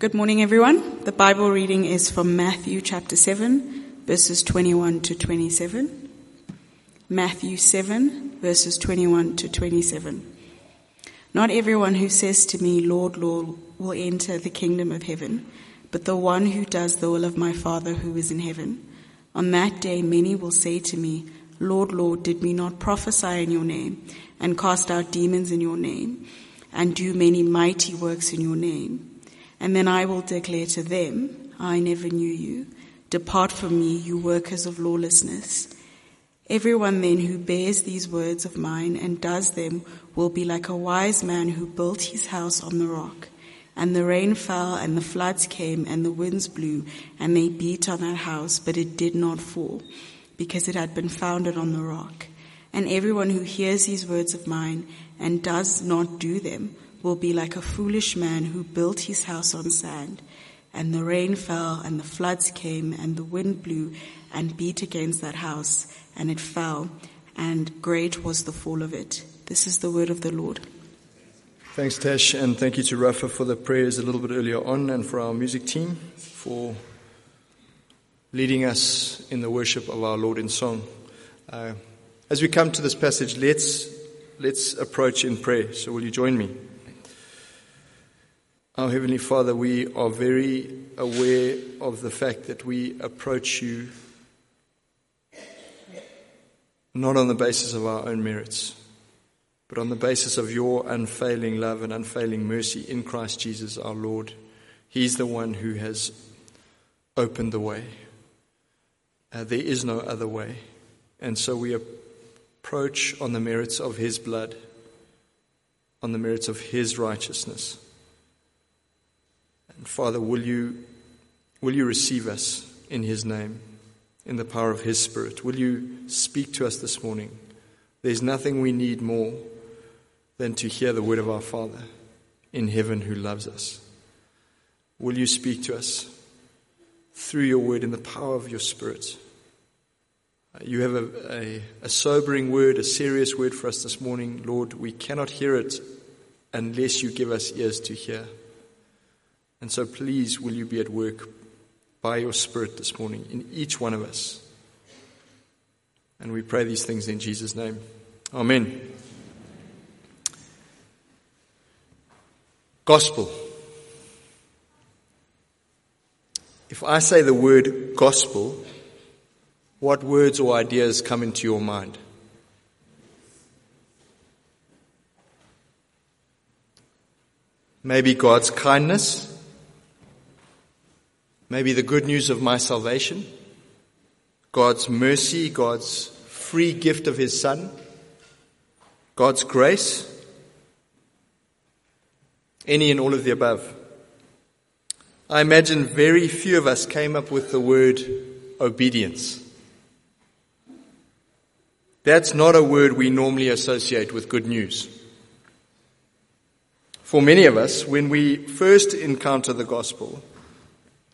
Good morning, everyone. The Bible reading is from Matthew chapter 7, verses 21 to 27. Matthew 7, verses 21 to 27. Not everyone who says to me, Lord, Lord, will enter the kingdom of heaven, but the one who does the will of my Father who is in heaven. On that day, many will say to me, Lord, Lord, did we not prophesy in your name, and cast out demons in your name, and do many mighty works in your name? And then I will declare to them, I never knew you. Depart from me, you workers of lawlessness. Everyone then who bears these words of mine and does them will be like a wise man who built his house on the rock. And the rain fell and the floods came and the winds blew and they beat on that house, but it did not fall because it had been founded on the rock. And everyone who hears these words of mine and does not do them will be like a foolish man who built his house on sand. And the rain fell and the floods came and the wind blew and beat against that house and it fell and great was the fall of it. This is the word of the Lord. Thanks, Tash, and thank you to Rafa for the prayers a little bit earlier on and for our music team for leading us in the worship of our Lord in song. Uh, as we come to this passage, let's, let's approach in prayer. So, will you join me? Our Heavenly Father, we are very aware of the fact that we approach you not on the basis of our own merits, but on the basis of your unfailing love and unfailing mercy in Christ Jesus our Lord. He's the one who has opened the way. Uh, there is no other way. And so we approach on the merits of His blood, on the merits of His righteousness. And Father, will you, will you receive us in His name, in the power of His Spirit? Will you speak to us this morning? There's nothing we need more than to hear the word of our Father in heaven who loves us. Will you speak to us through your word in the power of your Spirit? You have a, a, a, sobering word, a serious word for us this morning. Lord, we cannot hear it unless you give us ears to hear. And so please, will you be at work by your Spirit this morning in each one of us? And we pray these things in Jesus' name. Amen. Gospel. If I say the word gospel, what words or ideas come into your mind? Maybe God's kindness. Maybe the good news of my salvation. God's mercy, God's free gift of His Son. God's grace. Any and all of the above. I imagine very few of us came up with the word obedience. That's not a word we normally associate with good news. For many of us, when we first encounter the gospel,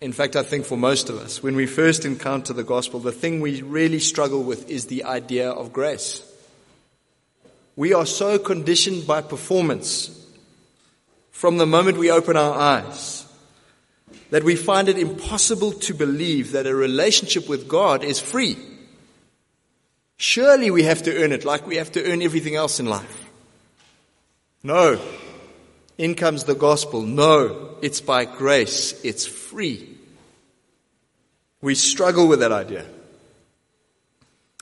in fact, I think for most of us, when we first encounter the gospel, the thing we really struggle with is the idea of grace. We are so conditioned by performance from the moment we open our eyes that we find it impossible to believe that a relationship with God is free. Surely we have to earn it like we have to earn everything else in life. No. In comes the gospel. No. It's by grace. It's free. We struggle with that idea.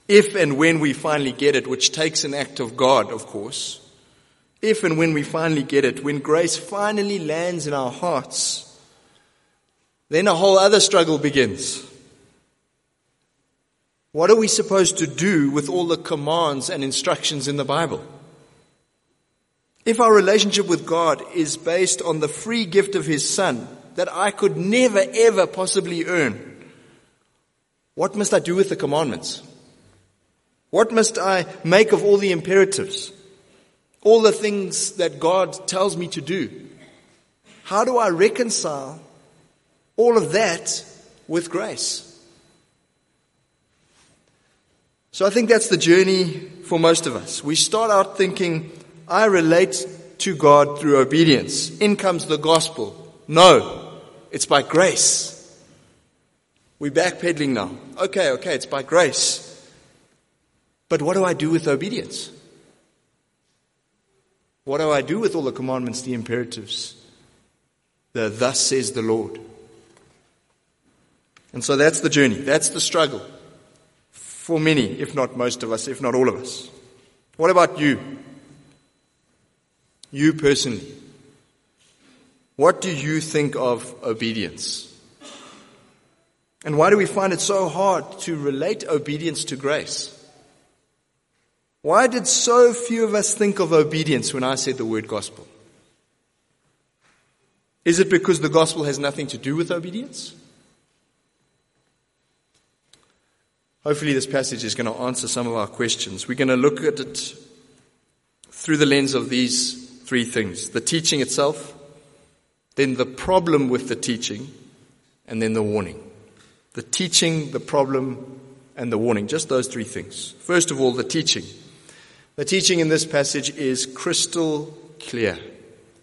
If and when we finally get it, which takes an act of God, of course, if and when we finally get it, when grace finally lands in our hearts, then a whole other struggle begins. What are we supposed to do with all the commands and instructions in the Bible? If our relationship with God is based on the free gift of His Son that I could never ever possibly earn, what must I do with the commandments? What must I make of all the imperatives? All the things that God tells me to do? How do I reconcile all of that with grace? So I think that's the journey for most of us. We start out thinking, I relate to God through obedience. In comes the gospel. No. It's by grace. We're backpedaling now. Okay, okay, it's by grace. But what do I do with obedience? What do I do with all the commandments, the imperatives? The thus says the Lord. And so that's the journey. That's the struggle for many, if not most of us, if not all of us. What about you? You personally. What do you think of obedience? And why do we find it so hard to relate obedience to grace? Why did so few of us think of obedience when I said the word gospel? Is it because the gospel has nothing to do with obedience? Hopefully, this passage is going to answer some of our questions. We're going to look at it through the lens of these three things the teaching itself, then the problem with the teaching, and then the warning. The teaching, the problem, and the warning. Just those three things. First of all, the teaching. The teaching in this passage is crystal clear.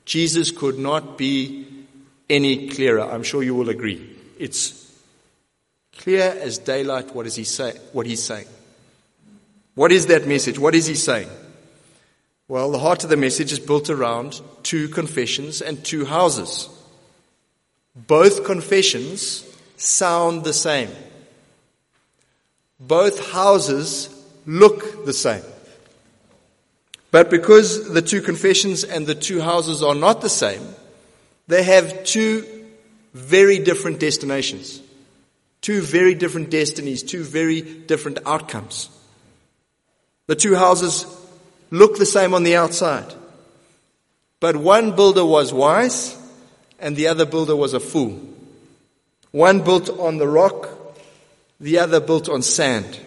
Jesus could not be any clearer. I'm sure you will agree. It's clear as daylight what is he say, what he's saying. What is that message? What is he saying? Well, the heart of the message is built around two confessions and two houses. Both confessions sound the same. Both houses look the same. But because the two confessions and the two houses are not the same, they have two very different destinations, two very different destinies, two very different outcomes. The two houses look the same on the outside, but one builder was wise and the other builder was a fool. One built on the rock, the other built on sand.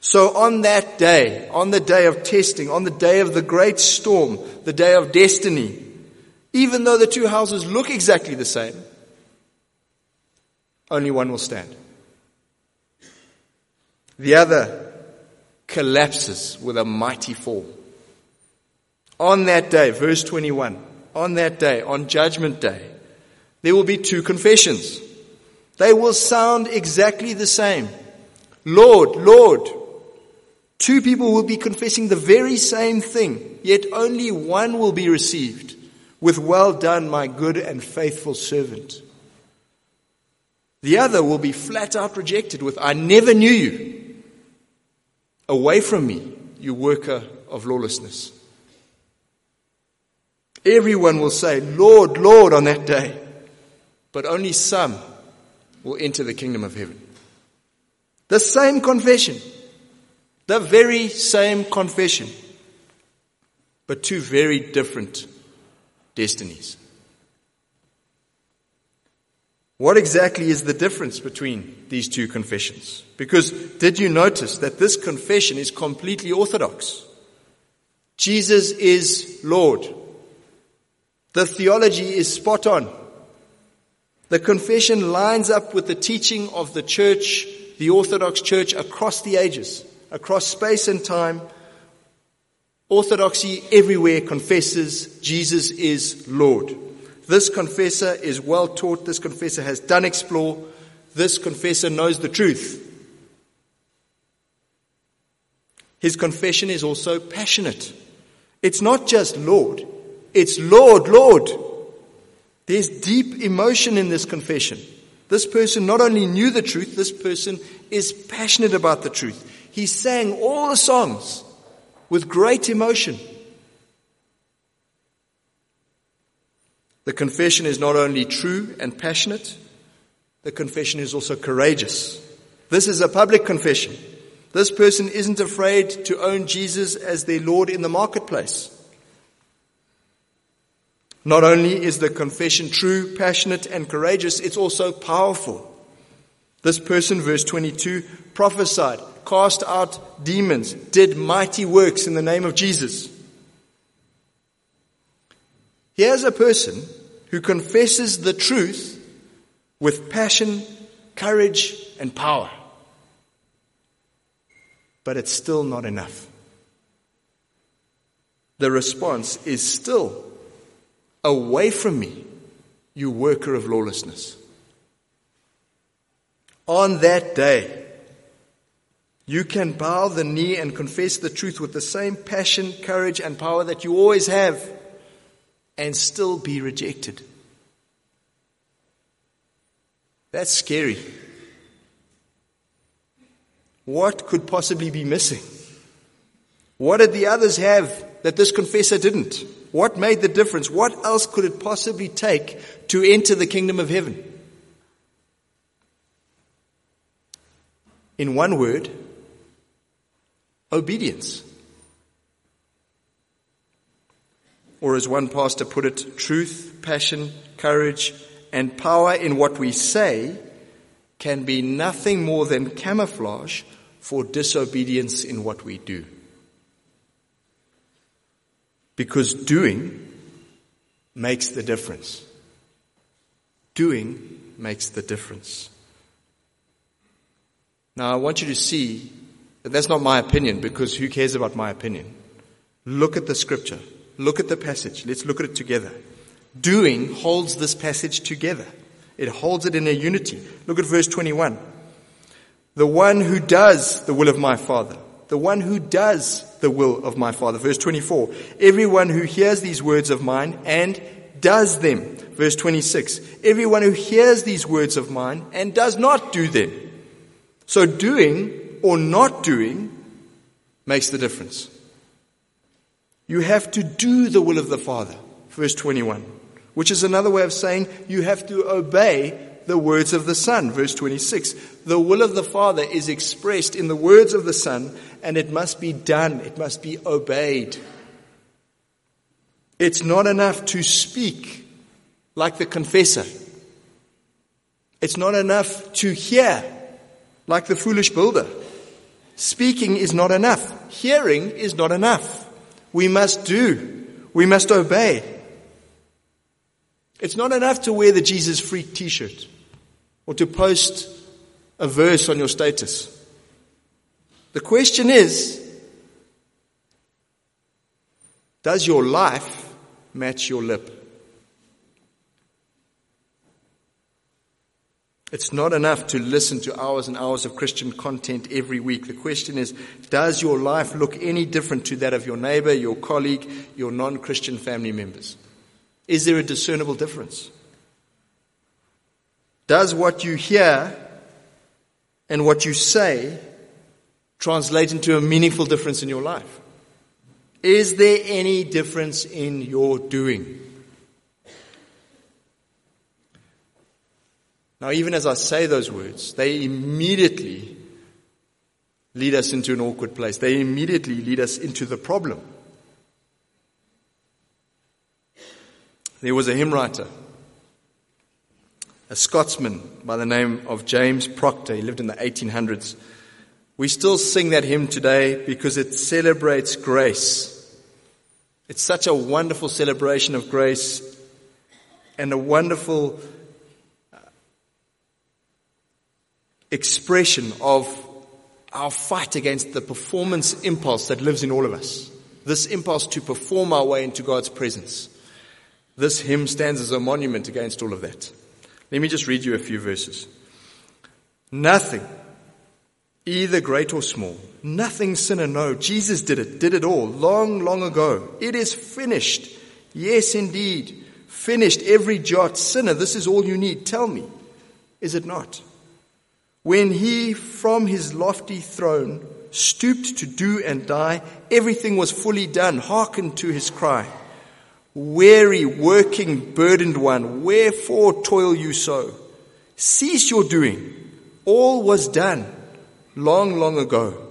So on that day, on the day of testing, on the day of the great storm, the day of destiny, even though the two houses look exactly the same, only one will stand. The other collapses with a mighty fall. On that day, verse 21, on that day, on judgment day, there will be two confessions. They will sound exactly the same. Lord, Lord. Two people will be confessing the very same thing, yet only one will be received with well done, my good and faithful servant. The other will be flat out rejected with, I never knew you. Away from me, you worker of lawlessness. Everyone will say, Lord, Lord, on that day but only some will enter the kingdom of heaven. The same confession, the very same confession, but two very different destinies. What exactly is the difference between these two confessions? Because did you notice that this confession is completely orthodox? Jesus is Lord. The theology is spot on. The confession lines up with the teaching of the church, the Orthodox Church across the ages, across space and time. Orthodoxy everywhere confesses Jesus is Lord. This confessor is well taught. This confessor has done explore. This confessor knows the truth. His confession is also passionate. It's not just Lord. It's Lord, Lord. There's deep emotion in this confession. This person not only knew the truth, this person is passionate about the truth. He sang all the songs with great emotion. The confession is not only true and passionate, the confession is also courageous. This is a public confession. This person isn't afraid to own Jesus as their Lord in the marketplace. Not only is the confession true, passionate, and courageous, it's also powerful. This person, verse 22, prophesied, cast out demons, did mighty works in the name of Jesus. Here's a person who confesses the truth with passion, courage, and power. But it's still not enough. The response is still away from me, you worker of lawlessness. On that day, you can bow the knee and confess the truth with the same passion, courage, and power that you always have and still be rejected. That's scary. What could possibly be missing? What did the others have that this confessor didn't? What made the difference? What else could it possibly take to enter the kingdom of heaven? In one word, obedience. Or as one pastor put it, truth, passion, courage, and power in what we say can be nothing more than camouflage for disobedience in what we do. Because doing makes the difference. Doing makes the difference. Now I want you to see that that's not my opinion because who cares about my opinion? Look at the scripture. Look at the passage. Let's look at it together. Doing holds this passage together. It holds it in a unity. Look at verse 21. The one who does the will of my Father. The one who does the will of my Father. Verse 24. Everyone who hears these words of mine and does them. Verse 26. Everyone who hears these words of mine and does not do them. So doing or not doing makes the difference. You have to do the will of the Father. Verse 21. Which is another way of saying you have to obey the words of the Son. Verse 26. The will of the Father is expressed in the words of the Son, and it must be done. It must be obeyed. It's not enough to speak like the confessor. It's not enough to hear like the foolish builder. Speaking is not enough. Hearing is not enough. We must do. We must obey. It's not enough to wear the Jesus freak t-shirt or to post a verse on your status. The question is, does your life match your lip? It's not enough to listen to hours and hours of Christian content every week. The question is, does your life look any different to that of your neighbor, your colleague, your non-Christian family members? Is there a discernible difference? Does what you hear and what you say translate into a meaningful difference in your life? Is there any difference in your doing? Now, even as I say those words, they immediately lead us into an awkward place. They immediately lead us into the problem. There was a hymn writer, a Scotsman by the name of James Proctor. He lived in the 1800s. We still sing that hymn today because it celebrates grace. It's such a wonderful celebration of grace and a wonderful uh, expression of our fight against the performance impulse that lives in all of us. This impulse to perform our way into God's presence. This hymn stands as a monument against all of that. Let me just read you a few verses. Nothing, either great or small, nothing sinner no. Jesus did it, did it all, long, long ago. It is finished. Yes, indeed. Finished every jot. Sinner, this is all you need. Tell me, is it not? When he from his lofty throne stooped to do and die, everything was fully done. Hearken to his cry. Weary, working, burdened one, wherefore toil you so? Cease your doing. All was done long, long ago.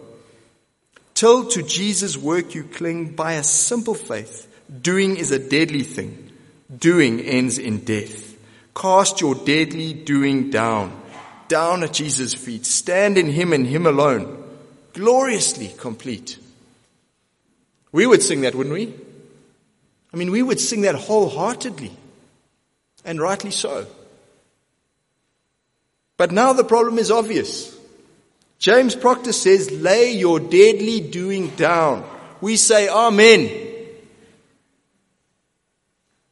Till to Jesus' work you cling by a simple faith. Doing is a deadly thing. Doing ends in death. Cast your deadly doing down, down at Jesus' feet. Stand in Him and Him alone. Gloriously complete. We would sing that, wouldn't we? I mean, we would sing that wholeheartedly, and rightly so. But now the problem is obvious. James Proctor says, lay your deadly doing down. We say, Amen.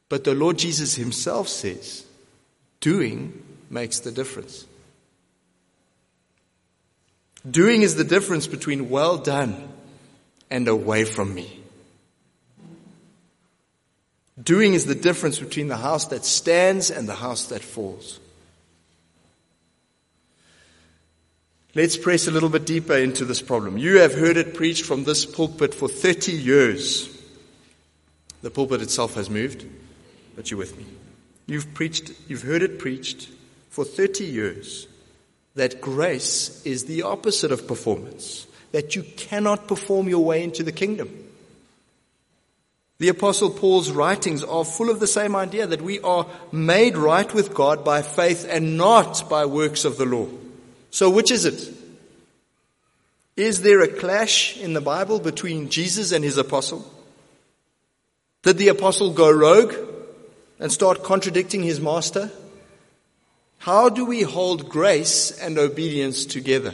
But the Lord Jesus himself says, Doing makes the difference. Doing is the difference between well done and away from me. Doing is the difference between the house that stands and the house that falls. Let's press a little bit deeper into this problem. You have heard it preached from this pulpit for 30 years. The pulpit itself has moved, but you're with me. You've preached, you've heard it preached for 30 years that grace is the opposite of performance, that you cannot perform your way into the kingdom. The apostle Paul's writings are full of the same idea that we are made right with God by faith and not by works of the law. So which is it? Is there a clash in the Bible between Jesus and his apostle? Did the apostle go rogue and start contradicting his master? How do we hold grace and obedience together?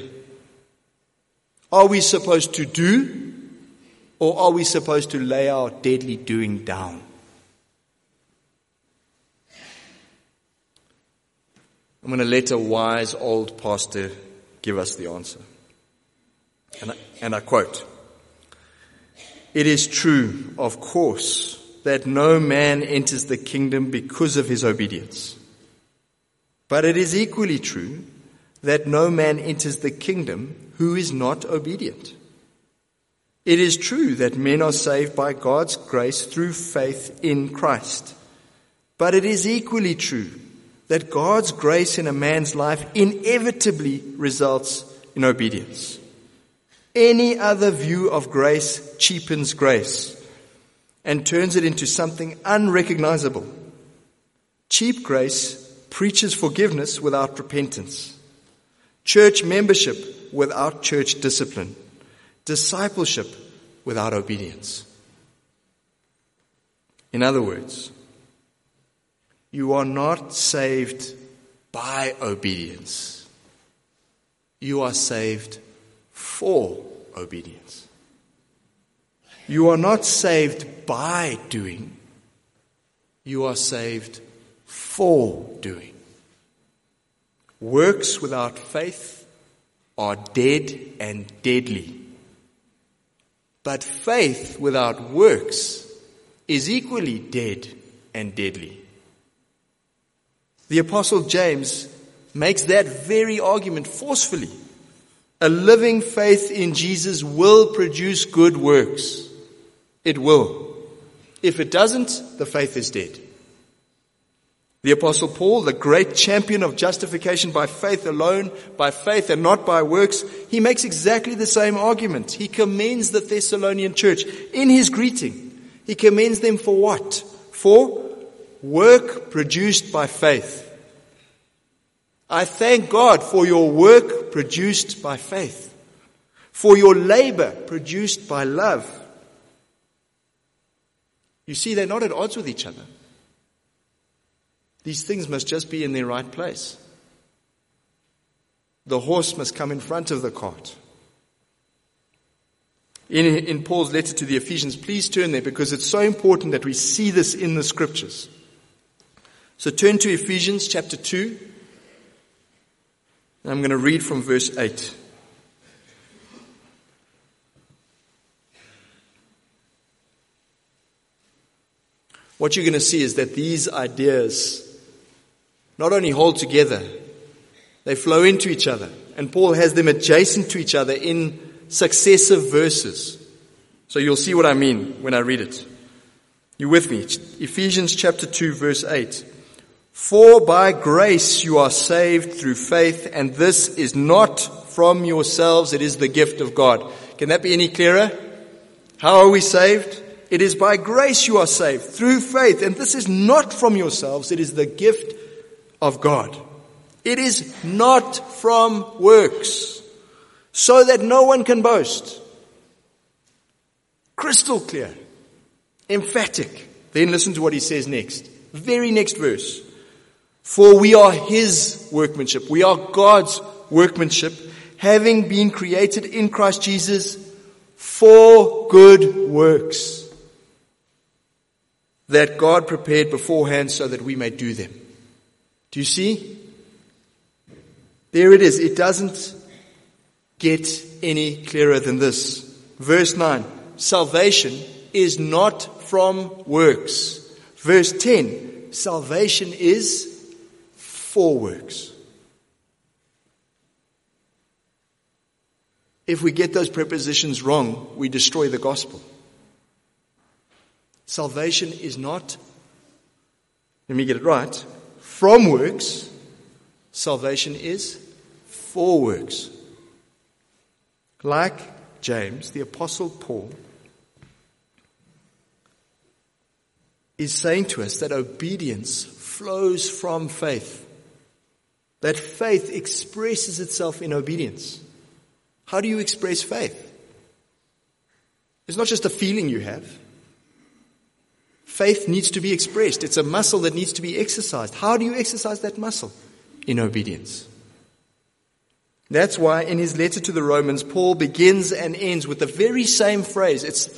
Are we supposed to do or are we supposed to lay our deadly doing down? I'm going to let a wise old pastor give us the answer. And I, and I quote, It is true, of course, that no man enters the kingdom because of his obedience. But it is equally true that no man enters the kingdom who is not obedient. It is true that men are saved by God's grace through faith in Christ. But it is equally true that God's grace in a man's life inevitably results in obedience. Any other view of grace cheapens grace and turns it into something unrecognizable. Cheap grace preaches forgiveness without repentance, church membership without church discipline, discipleship without obedience. In other words, you are not saved by obedience. You are saved for obedience. You are not saved by doing. You are saved for doing. Works without faith are dead and deadly. But faith without works is equally dead and deadly. The apostle James makes that very argument forcefully. A living faith in Jesus will produce good works. It will. If it doesn't, the faith is dead. The apostle Paul, the great champion of justification by faith alone, by faith and not by works, he makes exactly the same argument. He commends the Thessalonian church in his greeting. He commends them for what? For work produced by faith. I thank God for your work produced by faith, for your labor produced by love. You see, they're not at odds with each other. These things must just be in their right place. The horse must come in front of the cart. In, in Paul's letter to the Ephesians, please turn there because it's so important that we see this in the scriptures. So turn to Ephesians chapter 2. And I'm going to read from verse 8. What you're going to see is that these ideas not only hold together, they flow into each other. And Paul has them adjacent to each other in successive verses. So you'll see what I mean when I read it. You with me? Ephesians chapter 2 verse 8. For by grace you are saved through faith, and this is not from yourselves, it is the gift of God. Can that be any clearer? How are we saved? It is by grace you are saved through faith, and this is not from yourselves, it is the gift of God. It is not from works, so that no one can boast. Crystal clear, emphatic. Then listen to what he says next. Very next verse. For we are His workmanship. We are God's workmanship, having been created in Christ Jesus for good works that God prepared beforehand so that we may do them. Do you see? There it is. It doesn't get any clearer than this. Verse 9. Salvation is not from works. Verse 10. Salvation is for works. If we get those prepositions wrong, we destroy the gospel. Salvation is not, let me get it right, from works. Salvation is for works. Like James, the Apostle Paul is saying to us that obedience flows from faith. That faith expresses itself in obedience. How do you express faith? It's not just a feeling you have. Faith needs to be expressed. It's a muscle that needs to be exercised. How do you exercise that muscle? In obedience. That's why in his letter to the Romans, Paul begins and ends with the very same phrase. It's,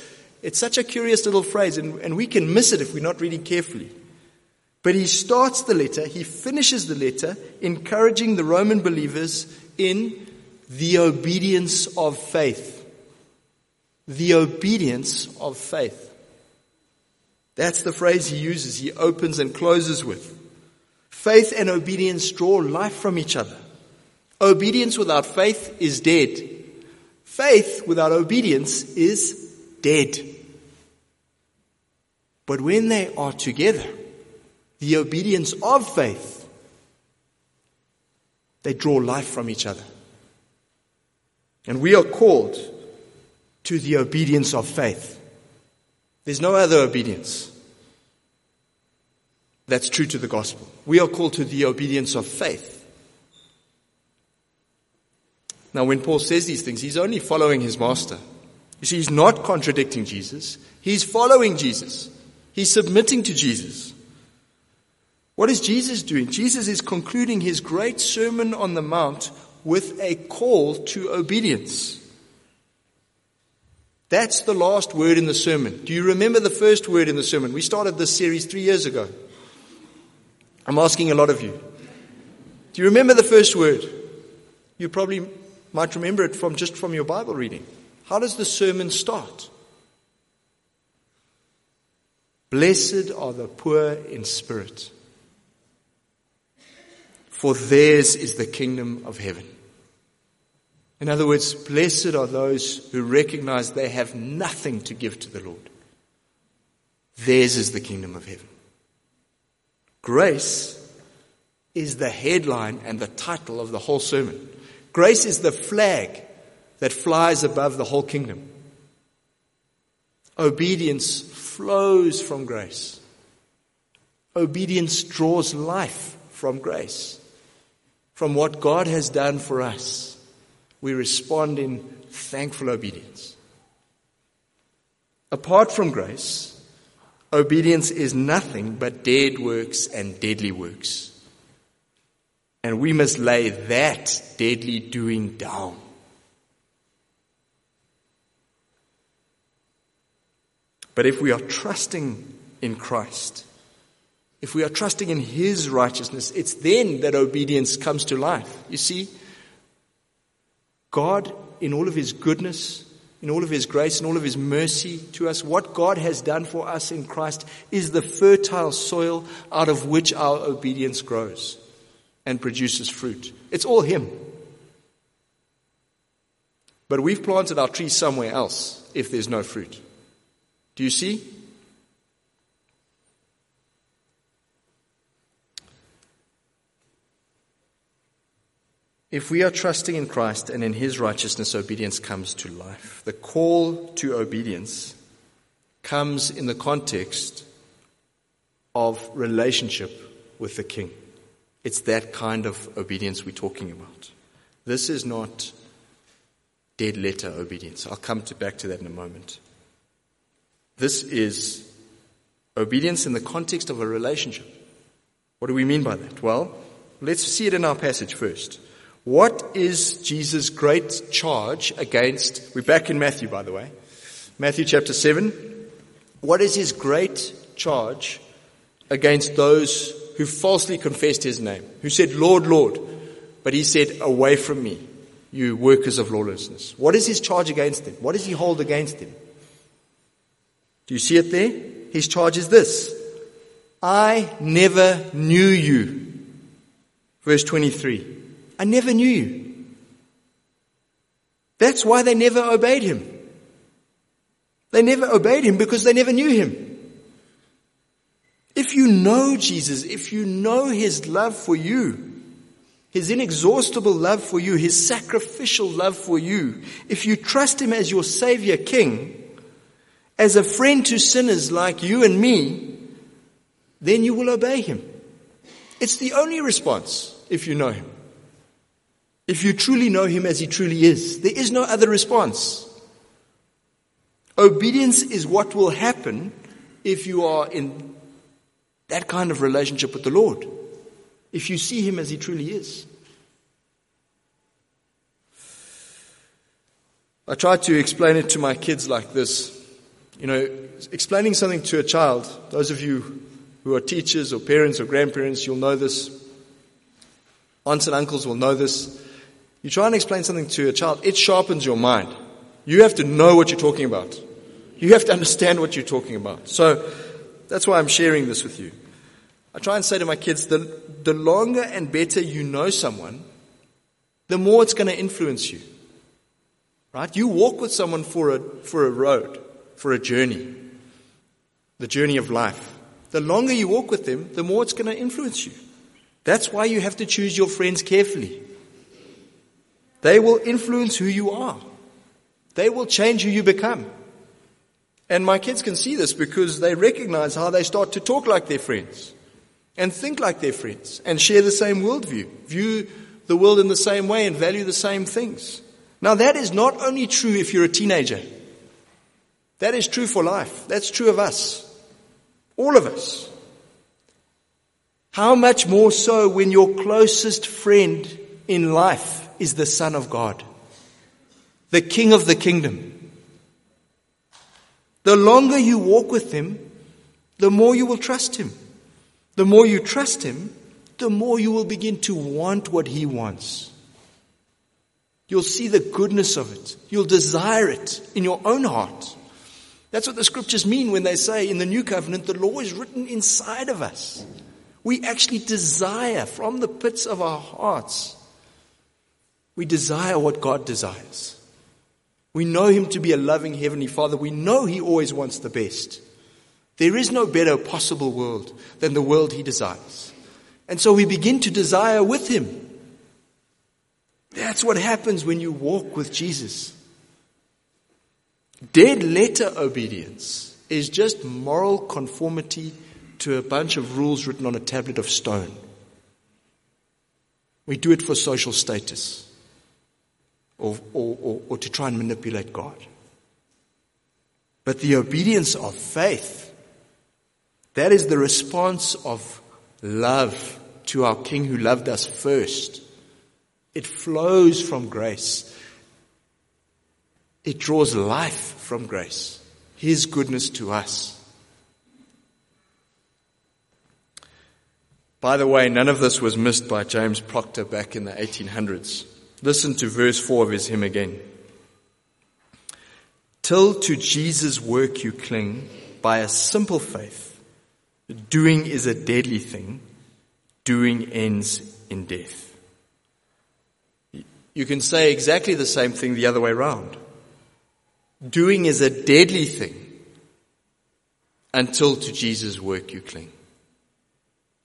it's such a curious little phrase, and, and we can miss it if we're not reading carefully. But he starts the letter, he finishes the letter, encouraging the Roman believers in the obedience of faith. The obedience of faith. That's the phrase he uses, he opens and closes with. Faith and obedience draw life from each other. Obedience without faith is dead. Faith without obedience is dead. But when they are together, the obedience of faith, they draw life from each other. And we are called to the obedience of faith. There's no other obedience that's true to the gospel. We are called to the obedience of faith. Now, when Paul says these things, he's only following his master. You see, he's not contradicting Jesus. He's following Jesus. He's submitting to Jesus. What is Jesus doing? Jesus is concluding his great Sermon on the Mount with a call to obedience. That's the last word in the sermon. Do you remember the first word in the sermon? We started this series three years ago. I'm asking a lot of you. Do you remember the first word? You probably might remember it from just from your Bible reading. How does the sermon start? Blessed are the poor in spirit, for theirs is the kingdom of heaven. In other words, blessed are those who recognize they have nothing to give to the Lord. Theirs is the kingdom of heaven. Grace is the headline and the title of the whole sermon. Grace is the flag that flies above the whole kingdom. Obedience flows from grace. Obedience draws life from grace, from what God has done for us we respond in thankful obedience. Apart from grace, obedience is nothing but dead works and deadly works. And we must lay that deadly doing down. But if we are trusting in Christ, if we are trusting in His righteousness, it's then that obedience comes to life. You see, God, in all of His goodness, in all of His grace, and all of His mercy to us, what God has done for us in Christ is the fertile soil out of which our obedience grows and produces fruit. It's all Him. But we've planted our trees somewhere else if there's no fruit. Do you see? If we are trusting in Christ and in His righteousness, obedience comes to life. The call to obedience comes in the context of relationship with the King. It's that kind of obedience we're talking about. This is not dead letter obedience. I'll come to back to that in a moment. This is obedience in the context of a relationship. What do we mean by that? Well, let's see it in our passage first. What is Jesus' great charge against, we're back in Matthew, by the way, Matthew chapter 7. What is his great charge against those who falsely confessed his name, who said, Lord, Lord. But he said, Away from me, you workers of lawlessness. What is his charge against him? What does he hold against him? Do you see it there? His charge is this I never knew you. Verse 23. I never knew you. That's why they never obeyed him. They never obeyed him because they never knew him. If you know Jesus, if you know his love for you, his inexhaustible love for you, his sacrificial love for you, if you trust him as your savior king, as a friend to sinners like you and me, then you will obey him. It's the only response if you know him. If you truly know him as he truly is, there is no other response. Obedience is what will happen if you are in that kind of relationship with the Lord. If you see him as he truly is. I try to explain it to my kids like this. You know, explaining something to a child, those of you who are teachers or parents or grandparents, you'll know this. Aunts and uncles will know this. You try and explain something to a child, it sharpens your mind. You have to know what you're talking about. You have to understand what you're talking about. So that's why I'm sharing this with you. I try and say to my kids, the, the longer and better you know someone, the more it's going to influence you. Right? You walk with someone for a, for a road, for a journey, the journey of life. The longer you walk with them, the more it's going to influence you. That's why you have to choose your friends carefully. They will influence who you are. They will change who you become. And my kids can see this because they recognize how they start to talk like their friends and think like their friends and share the same worldview, view the world in the same way and value the same things. Now that is not only true if you're a teenager. That is true for life. That's true of us. All of us. How much more so when your closest friend in life is the Son of God, the King of the kingdom. The longer you walk with Him, the more you will trust Him. The more you trust Him, the more you will begin to want what He wants. You'll see the goodness of it. You'll desire it in your own heart. That's what the scriptures mean when they say in the new covenant, the law is written inside of us. We actually desire from the pits of our hearts we desire what God desires. We know Him to be a loving Heavenly Father. We know He always wants the best. There is no better possible world than the world He desires. And so we begin to desire with Him. That's what happens when you walk with Jesus. Dead letter obedience is just moral conformity to a bunch of rules written on a tablet of stone. We do it for social status or, or, or, or to try and manipulate God. But the obedience of faith, that is the response of love to our King who loved us first. It flows from grace. It draws life from grace. His goodness to us. By the way, none of this was missed by James Proctor back in the 1800s. Listen to verse 4 of his hymn again. Till to Jesus' work you cling by a simple faith. Doing is a deadly thing. Doing ends in death. You can say exactly the same thing the other way around. Doing is a deadly thing until to Jesus' work you cling.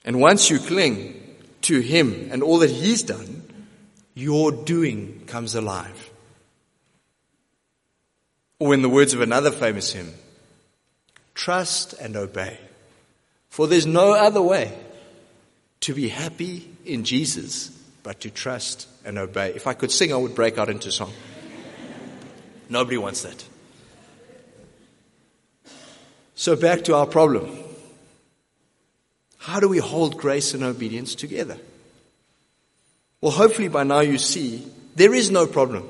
And once you cling to Him and all that He's done, your doing comes alive. Or in the words of another famous hymn, trust and obey. For there's no other way to be happy in Jesus but to trust and obey. If I could sing, I would break out into song. Nobody wants that. So back to our problem. How do we hold grace and obedience together? Well, hopefully by now you see there is no problem.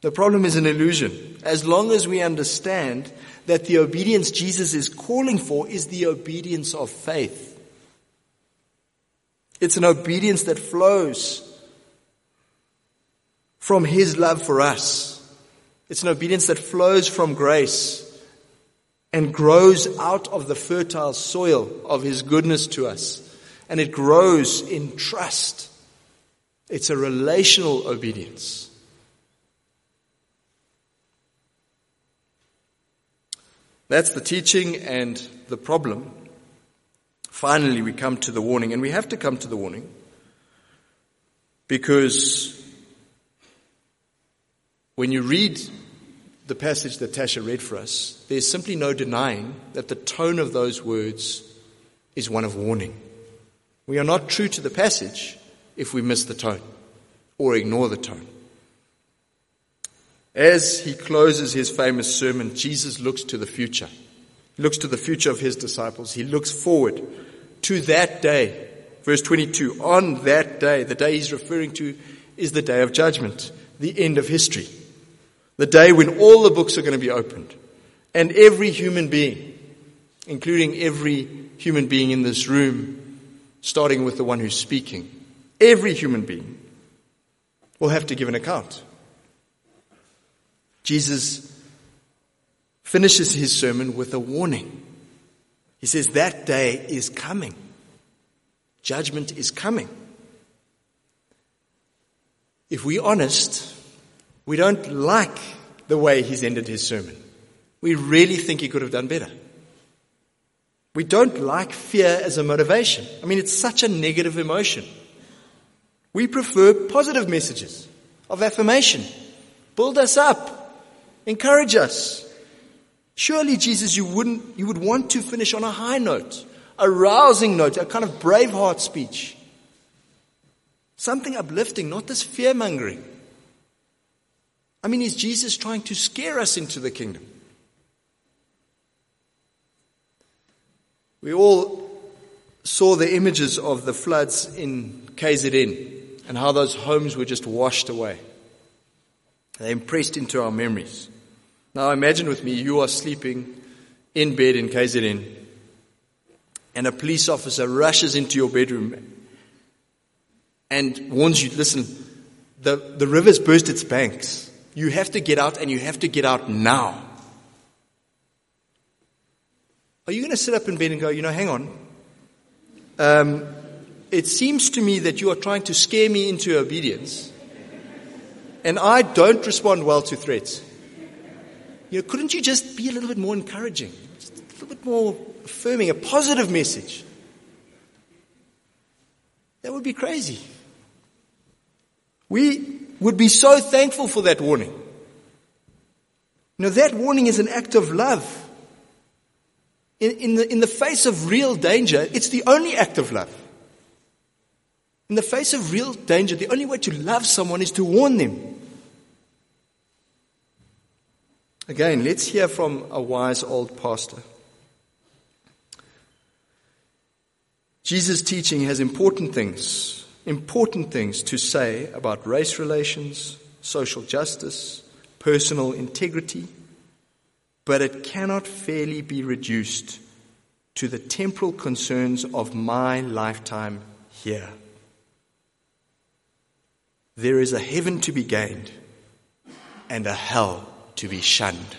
The problem is an illusion. As long as we understand that the obedience Jesus is calling for is the obedience of faith. It's an obedience that flows from His love for us. It's an obedience that flows from grace and grows out of the fertile soil of His goodness to us. And it grows in trust. It's a relational obedience. That's the teaching and the problem. Finally, we come to the warning, and we have to come to the warning because when you read the passage that Tasha read for us, there's simply no denying that the tone of those words is one of warning. We are not true to the passage if we miss the tone or ignore the tone. As he closes his famous sermon, Jesus looks to the future. He looks to the future of his disciples. He looks forward to that day. Verse 22, on that day, the day he's referring to is the day of judgment, the end of history. The day when all the books are going to be opened. And every human being, including every human being in this room, starting with the one who's speaking, every human being will have to give an account. Jesus finishes his sermon with a warning. He says, That day is coming. Judgment is coming. If we're honest, we don't like the way he's ended his sermon. We really think he could have done better. We don't like fear as a motivation. I mean, it's such a negative emotion. We prefer positive messages of affirmation. Build us up. Encourage us. Surely, Jesus, you wouldn't, you would want to finish on a high note, a rousing note, a kind of braveheart speech. Something uplifting, not this fear mongering. I mean, is Jesus trying to scare us into the kingdom? We all saw the images of the floods in KZN and how those homes were just washed away. They impressed into our memories. Now imagine with me, you are sleeping in bed in KZN and a police officer rushes into your bedroom and warns you, listen, the, the river's burst its banks. You have to get out and you have to get out now. Are you going to sit up in bed and go, you know, hang on. Um, it seems to me that you are trying to scare me into obedience. And I don't respond well to threats. You know, couldn't you just be a little bit more encouraging? Just a little bit more affirming, a positive message? That would be crazy. We would be so thankful for that warning. Know, that warning is an act of love. In, in, the, in the face of real danger, it's the only act of love. In the face of real danger, the only way to love someone is to warn them. Again, let's hear from a wise old pastor. Jesus' teaching has important things, important things to say about race relations, social justice, personal integrity, but it cannot fairly be reduced to the temporal concerns of my lifetime here. There is a heaven to be gained and a hell to be shunned.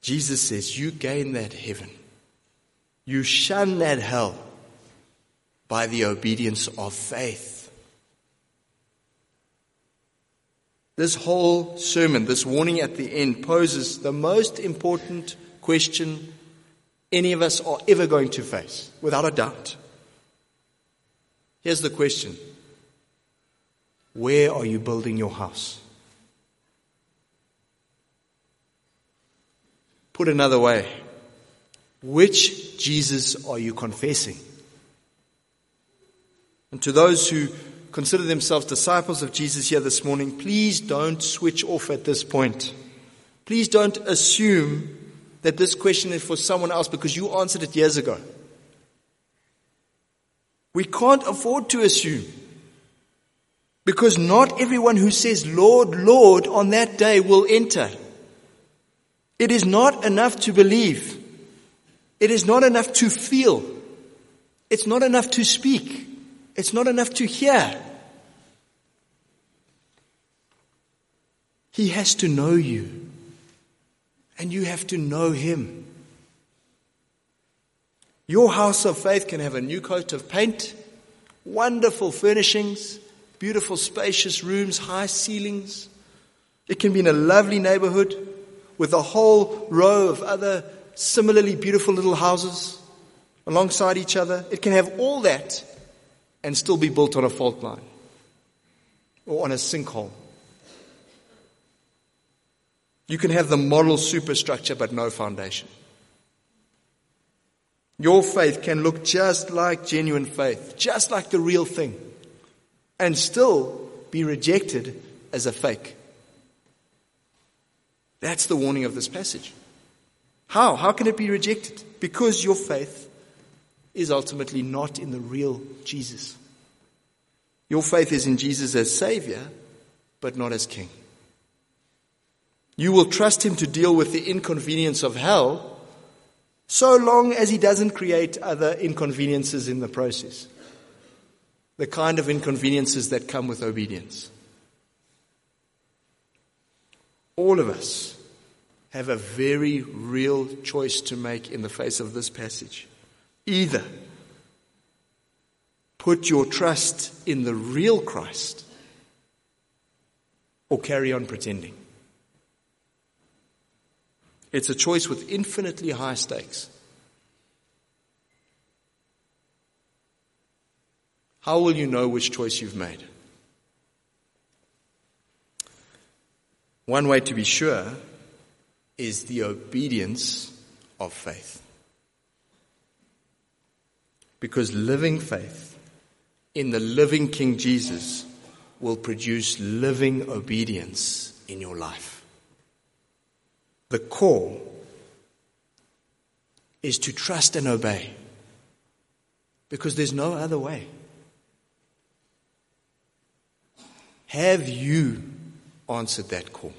Jesus says, You gain that heaven. You shun that hell by the obedience of faith. This whole sermon, this warning at the end, poses the most important question any of us are ever going to face, without a doubt. Here's the question Where are you building your house? Put another way, which Jesus are you confessing? And to those who consider themselves disciples of Jesus here this morning, please don't switch off at this point. Please don't assume that this question is for someone else because you answered it years ago. We can't afford to assume. Because not everyone who says, Lord, Lord, on that day will enter. It is not enough to believe. It is not enough to feel. It's not enough to speak. It's not enough to hear. He has to know you. And you have to know him. Your house of faith can have a new coat of paint, wonderful furnishings, beautiful spacious rooms, high ceilings. It can be in a lovely neighborhood with a whole row of other similarly beautiful little houses alongside each other. It can have all that and still be built on a fault line or on a sinkhole. You can have the model superstructure but no foundation. Your faith can look just like genuine faith, just like the real thing, and still be rejected as a fake. That's the warning of this passage. How? How can it be rejected? Because your faith is ultimately not in the real Jesus. Your faith is in Jesus as Savior, but not as King. You will trust Him to deal with the inconvenience of hell so long as he doesn't create other inconveniences in the process. The kind of inconveniences that come with obedience. All of us have a very real choice to make in the face of this passage. Either put your trust in the real Christ or carry on pretending. It's a choice with infinitely high stakes. How will you know which choice you've made? One way to be sure is the obedience of faith. Because living faith in the living King Jesus will produce living obedience in your life. The call is to trust and obey because there's no other way. Have you answered that call?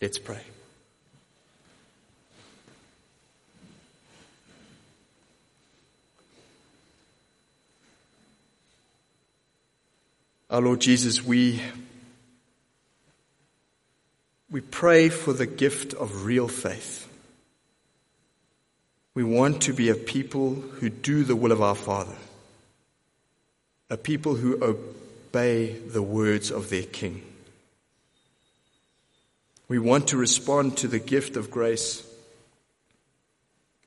Let's pray. Our Lord Jesus, we we pray for the gift of real faith. We want to be a people who do the will of our Father, a people who obey the words of their King. We want to respond to the gift of grace,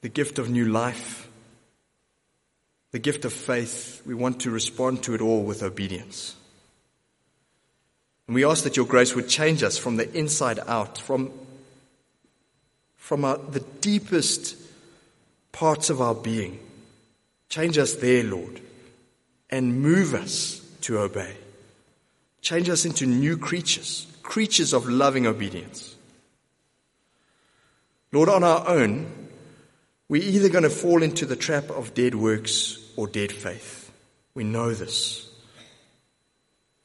the gift of new life, the gift of faith. We want to respond to it all with obedience. And we ask that your grace would change us from the inside out, from, from our, the deepest parts of our being. Change us there, Lord, and move us to obey. Change us into new creatures, creatures of loving obedience. Lord, on our own, we're either going to fall into the trap of dead works or dead faith. We know this.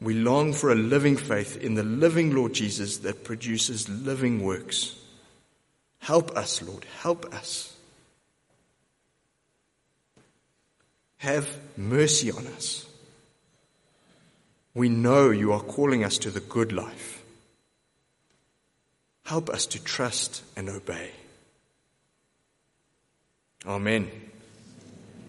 We long for a living faith in the living Lord Jesus that produces living works. Help us, Lord. Help us. Have mercy on us. We know you are calling us to the good life. Help us to trust and obey. Amen.